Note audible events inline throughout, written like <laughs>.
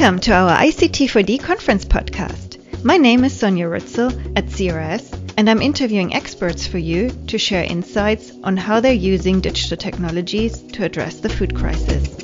Welcome to our ICT4D conference podcast. My name is Sonja Rützel at CRS, and I'm interviewing experts for you to share insights on how they're using digital technologies to address the food crisis.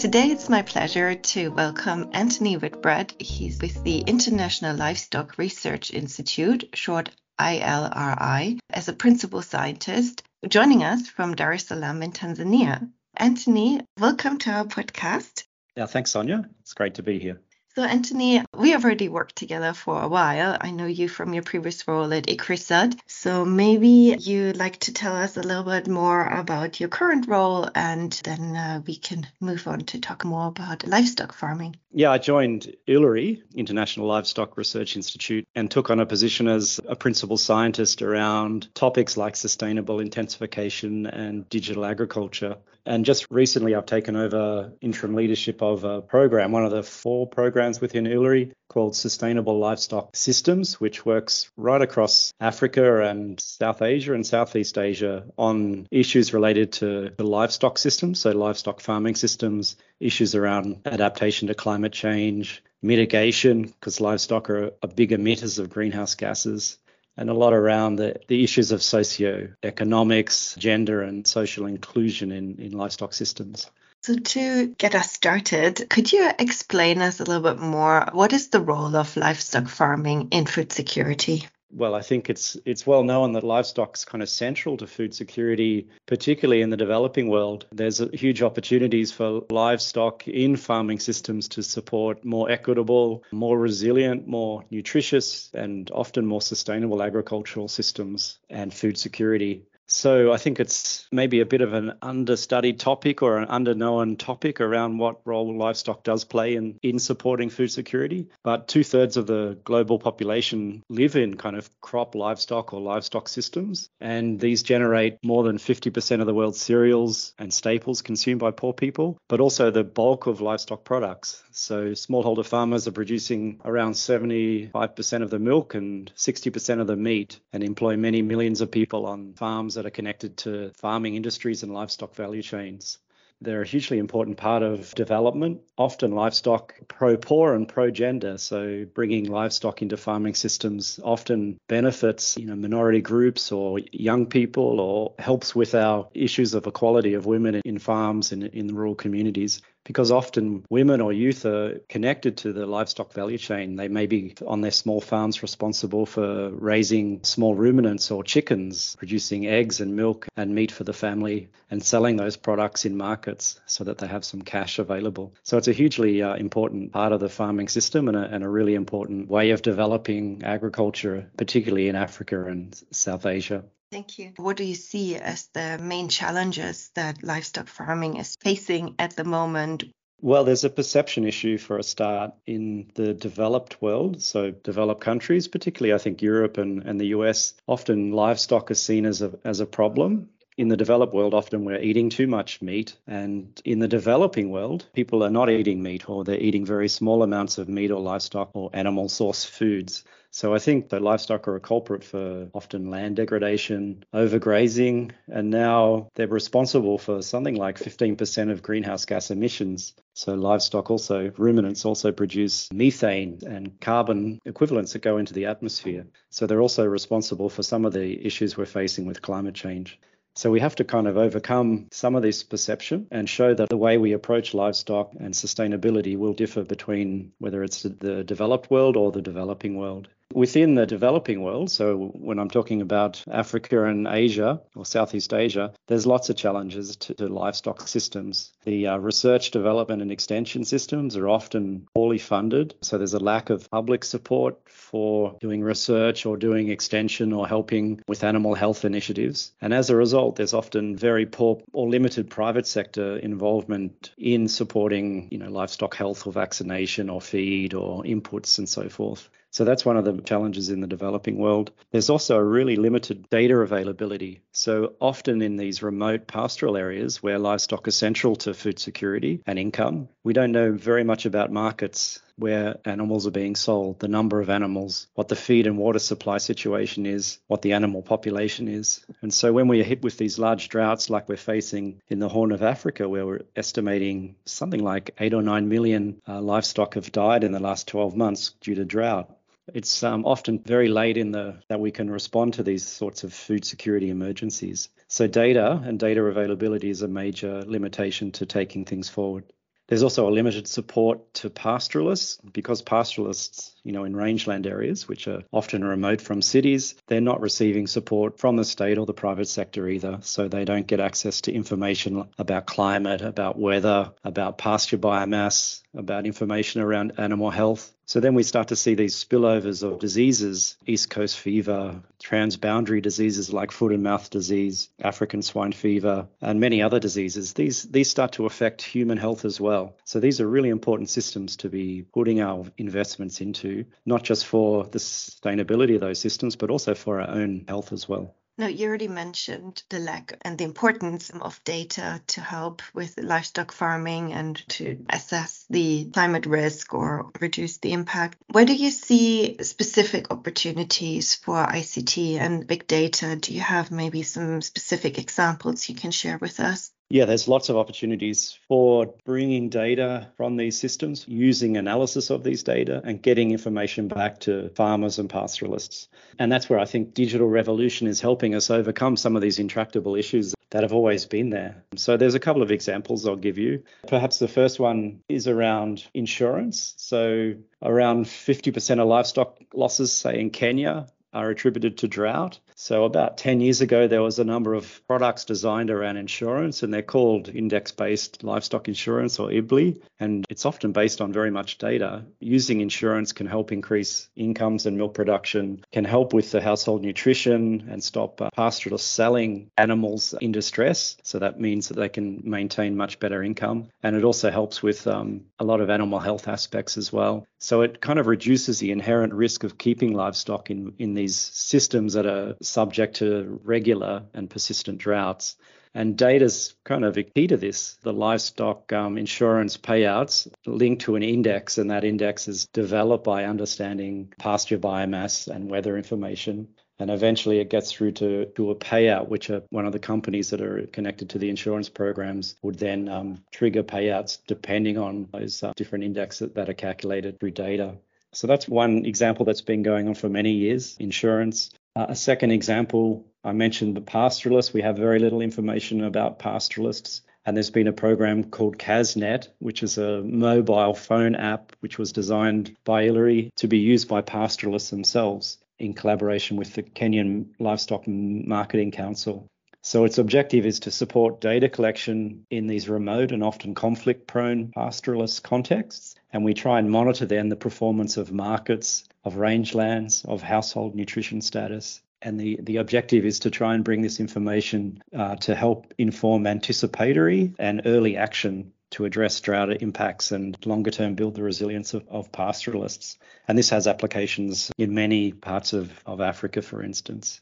Today it's my pleasure to welcome Anthony Whitbread. He's with the International Livestock Research Institute, short ILRI, as a principal scientist, joining us from Dar es Salaam in Tanzania. Anthony, welcome to our podcast. Yeah, thanks, Sonia. It's great to be here. So, Anthony, we have already worked together for a while. I know you from your previous role at ICRISAT. So, maybe you'd like to tell us a little bit more about your current role, and then uh, we can move on to talk more about livestock farming. Yeah, I joined ILRI, International Livestock Research Institute, and took on a position as a principal scientist around topics like sustainable intensification and digital agriculture. And just recently, I've taken over interim leadership of a program, one of the four programs within ILRI called Sustainable Livestock Systems, which works right across Africa and South Asia and Southeast Asia on issues related to the livestock systems, so livestock farming systems, issues around adaptation to climate change, mitigation, because livestock are, are big emitters of greenhouse gases, and a lot around the, the issues of socio-economics, gender, and social inclusion in, in livestock systems. So, to get us started, could you explain us a little bit more what is the role of livestock farming in food security? Well, I think it's it's well known that livestock's kind of central to food security, particularly in the developing world. There's huge opportunities for livestock in farming systems to support more equitable, more resilient, more nutritious, and often more sustainable agricultural systems and food security. So I think it's maybe a bit of an understudied topic or an underknown topic around what role livestock does play in, in supporting food security. But two thirds of the global population live in kind of crop livestock or livestock systems. And these generate more than 50% of the world's cereals and staples consumed by poor people, but also the bulk of livestock products. So smallholder farmers are producing around 75% of the milk and 60% of the meat and employ many millions of people on farms that are connected to farming industries and livestock value chains. They're a hugely important part of development, often livestock pro poor and pro gender. So bringing livestock into farming systems often benefits you know, minority groups or young people or helps with our issues of equality of women in farms and in rural communities because often women or youth are connected to the livestock value chain. They may be on their small farms responsible for raising small ruminants or chickens, producing eggs and milk and meat for the family, and selling those products in markets so that they have some cash available. So it's a hugely uh, important part of the farming system and a, and a really important way of developing agriculture, particularly in Africa and South Asia. Thank you. What do you see as the main challenges that livestock farming is facing at the moment? Well, there's a perception issue for a start in the developed world. So, developed countries, particularly I think Europe and, and the US, often livestock is seen as a, as a problem in the developed world, often we're eating too much meat. And in the developing world, people are not eating meat or they're eating very small amounts of meat or livestock or animal source foods. So I think the livestock are a culprit for often land degradation, overgrazing, and now they're responsible for something like 15% of greenhouse gas emissions. So livestock also, ruminants also produce methane and carbon equivalents that go into the atmosphere. So they're also responsible for some of the issues we're facing with climate change. So we have to kind of overcome some of this perception and show that the way we approach livestock and sustainability will differ between whether it's the developed world or the developing world. Within the developing world, so when I'm talking about Africa and Asia or Southeast Asia, there's lots of challenges to, to livestock systems. The uh, research, development, and extension systems are often poorly funded. So there's a lack of public support for doing research or doing extension or helping with animal health initiatives. And as a result, there's often very poor or limited private sector involvement in supporting, you know, livestock health or vaccination or feed or inputs and so forth. So that's one of the challenges in the developing world. There's also a really limited data availability. So often in these remote pastoral areas where livestock are central to food security and income, we don't know very much about markets where animals are being sold, the number of animals, what the feed and water supply situation is, what the animal population is. And so when we are hit with these large droughts like we're facing in the Horn of Africa, where we're estimating something like eight or nine million uh, livestock have died in the last 12 months due to drought. It's um, often very late in the that we can respond to these sorts of food security emergencies. So data and data availability is a major limitation to taking things forward. There's also a limited support to pastoralists because pastoralists, you know, in rangeland areas, which are often remote from cities, they're not receiving support from the state or the private sector either. So they don't get access to information about climate, about weather, about pasture biomass, about information around animal health. So then we start to see these spillovers of diseases, East Coast fever, transboundary diseases like foot and mouth disease, African swine fever, and many other diseases. These these start to affect human health as well. So these are really important systems to be putting our investments into, not just for the sustainability of those systems, but also for our own health as well. No, you already mentioned the lack and the importance of data to help with livestock farming and to assess the climate risk or reduce the impact. Where do you see specific opportunities for ICT and big data? Do you have maybe some specific examples you can share with us? Yeah, there's lots of opportunities for bringing data from these systems, using analysis of these data, and getting information back to farmers and pastoralists. And that's where I think digital revolution is helping us overcome some of these intractable issues that have always been there. So there's a couple of examples I'll give you. Perhaps the first one is around insurance. So around 50% of livestock losses, say in Kenya, are attributed to drought. So, about 10 years ago, there was a number of products designed around insurance, and they're called index based livestock insurance or IBLI. And it's often based on very much data. Using insurance can help increase incomes and milk production, can help with the household nutrition and stop uh, pastoralists selling animals in distress. So, that means that they can maintain much better income. And it also helps with um, a lot of animal health aspects as well. So, it kind of reduces the inherent risk of keeping livestock in, in these systems that are subject to regular and persistent droughts. And data's kind of a key to this. The livestock um, insurance payouts linked to an index, and that index is developed by understanding pasture biomass and weather information. And eventually it gets through to, to a payout, which are one of the companies that are connected to the insurance programs would then um, trigger payouts depending on those uh, different indexes that are calculated through data. So that's one example that's been going on for many years, insurance. Uh, a second example, I mentioned the pastoralists. We have very little information about pastoralists. And there's been a program called KAZNET, which is a mobile phone app which was designed by ILRI to be used by pastoralists themselves in collaboration with the Kenyan Livestock Marketing Council. So its objective is to support data collection in these remote and often conflict prone pastoralist contexts. And we try and monitor then the performance of markets, of rangelands, of household nutrition status. And the, the objective is to try and bring this information uh, to help inform anticipatory and early action to address drought impacts and longer term build the resilience of, of pastoralists. And this has applications in many parts of, of Africa, for instance.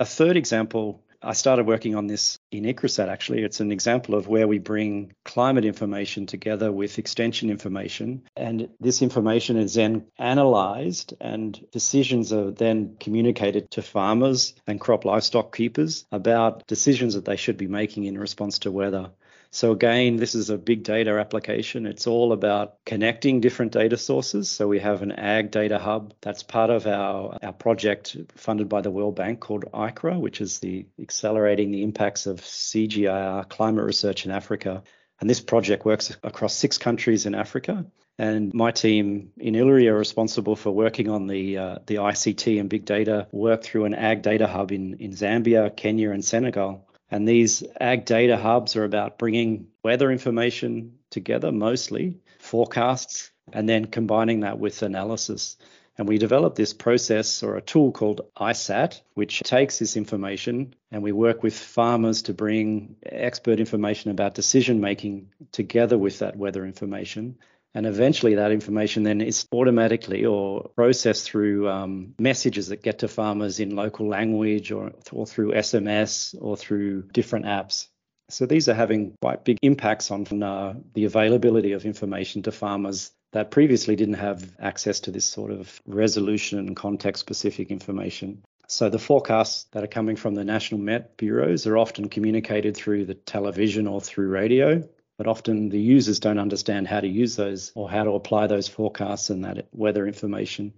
A third example I started working on this in ICRISAT actually. It's an example of where we bring climate information together with extension information. And this information is then analyzed, and decisions are then communicated to farmers and crop livestock keepers about decisions that they should be making in response to weather. So again, this is a big data application. It's all about connecting different data sources. So we have an ag data hub that's part of our, our project funded by the World Bank called AICCRA, which is the accelerating the impacts of CGIAR climate research in Africa. And this project works across six countries in Africa. And my team in ILRI are responsible for working on the uh, the ICT and big data work through an ag data hub in, in Zambia, Kenya, and Senegal. And these ag data hubs are about bringing weather information together, mostly forecasts, and then combining that with analysis. And we developed this process or a tool called ISAT, which takes this information and we work with farmers to bring expert information about decision making together with that weather information. And eventually, that information then is automatically or processed through um, messages that get to farmers in local language or, or through SMS or through different apps. So these are having quite big impacts on uh, the availability of information to farmers that previously didn't have access to this sort of resolution and context specific information. So the forecasts that are coming from the National Met bureaus are often communicated through the television or through radio, but often the users don't understand how to use those or how to apply those forecasts and that weather information.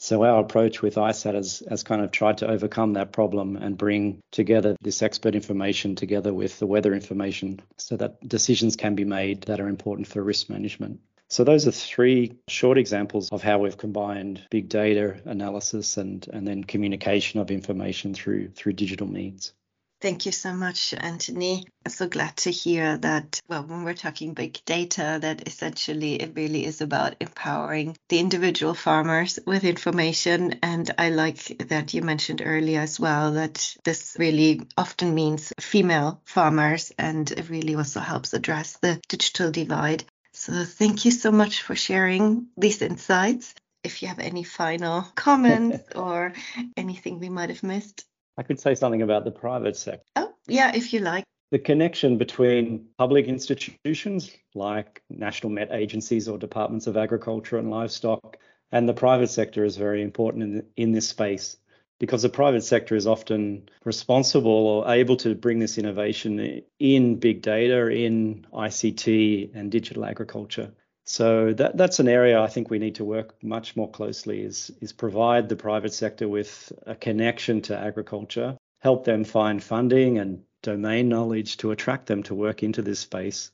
So our approach with ISAT has, has kind of tried to overcome that problem and bring together this expert information together with the weather information so that decisions can be made that are important for risk management. So those are three short examples of how we've combined big data analysis and, and then communication of information through through digital means. Thank you so much, Anthony. I'm so glad to hear that, well, when we're talking big data, that essentially it really is about empowering the individual farmers with information. And I like that you mentioned earlier as well that this really often means female farmers and it really also helps address the digital divide. So thank you so much for sharing these insights. If you have any final comments <laughs> or anything we might have missed. I could say something about the private sector. Oh, yeah, if you like. The connection between public institutions like national met agencies or departments of agriculture and livestock and the private sector is very important in, in this space because the private sector is often responsible or able to bring this innovation in big data, in ICT and digital agriculture. So that that's an area I think we need to work much more closely is is provide the private sector with a connection to agriculture, help them find funding and domain knowledge to attract them to work into this space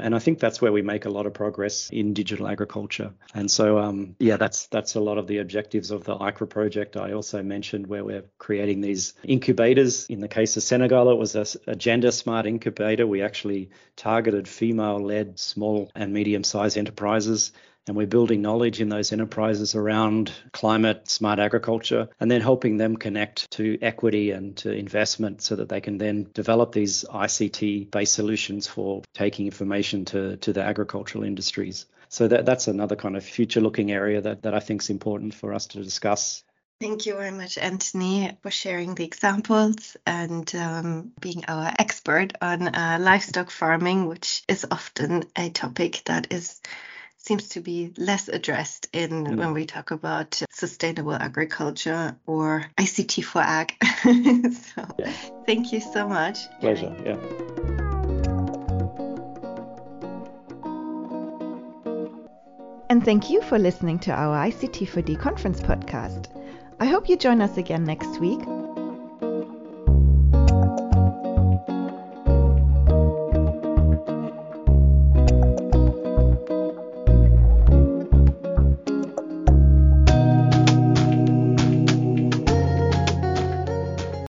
and I think that's where we make a lot of progress in digital agriculture. And so, um, yeah, that's that's a lot of the objectives of the AICCRA project. I also mentioned where we're creating these incubators. In the case of Senegal, it was a, a gender smart incubator. We actually targeted female-led small and medium-sized enterprises and we're building knowledge in those enterprises around climate smart agriculture and then helping them connect to equity and to investment so that they can then develop these ICT based solutions for taking information to, to the agricultural industries. So that, that's another kind of future looking area that, that I think is important for us to discuss. Thank you very much, Anthony, for sharing the examples and um, being our expert on uh, livestock farming, which is often a topic that is seems to be less addressed in mm. when we talk about sustainable agriculture or ICT for ag. <laughs> so yeah. thank you so much. Pleasure. Yeah. And thank you for listening to our ICT4D conference podcast. I hope you join us again next week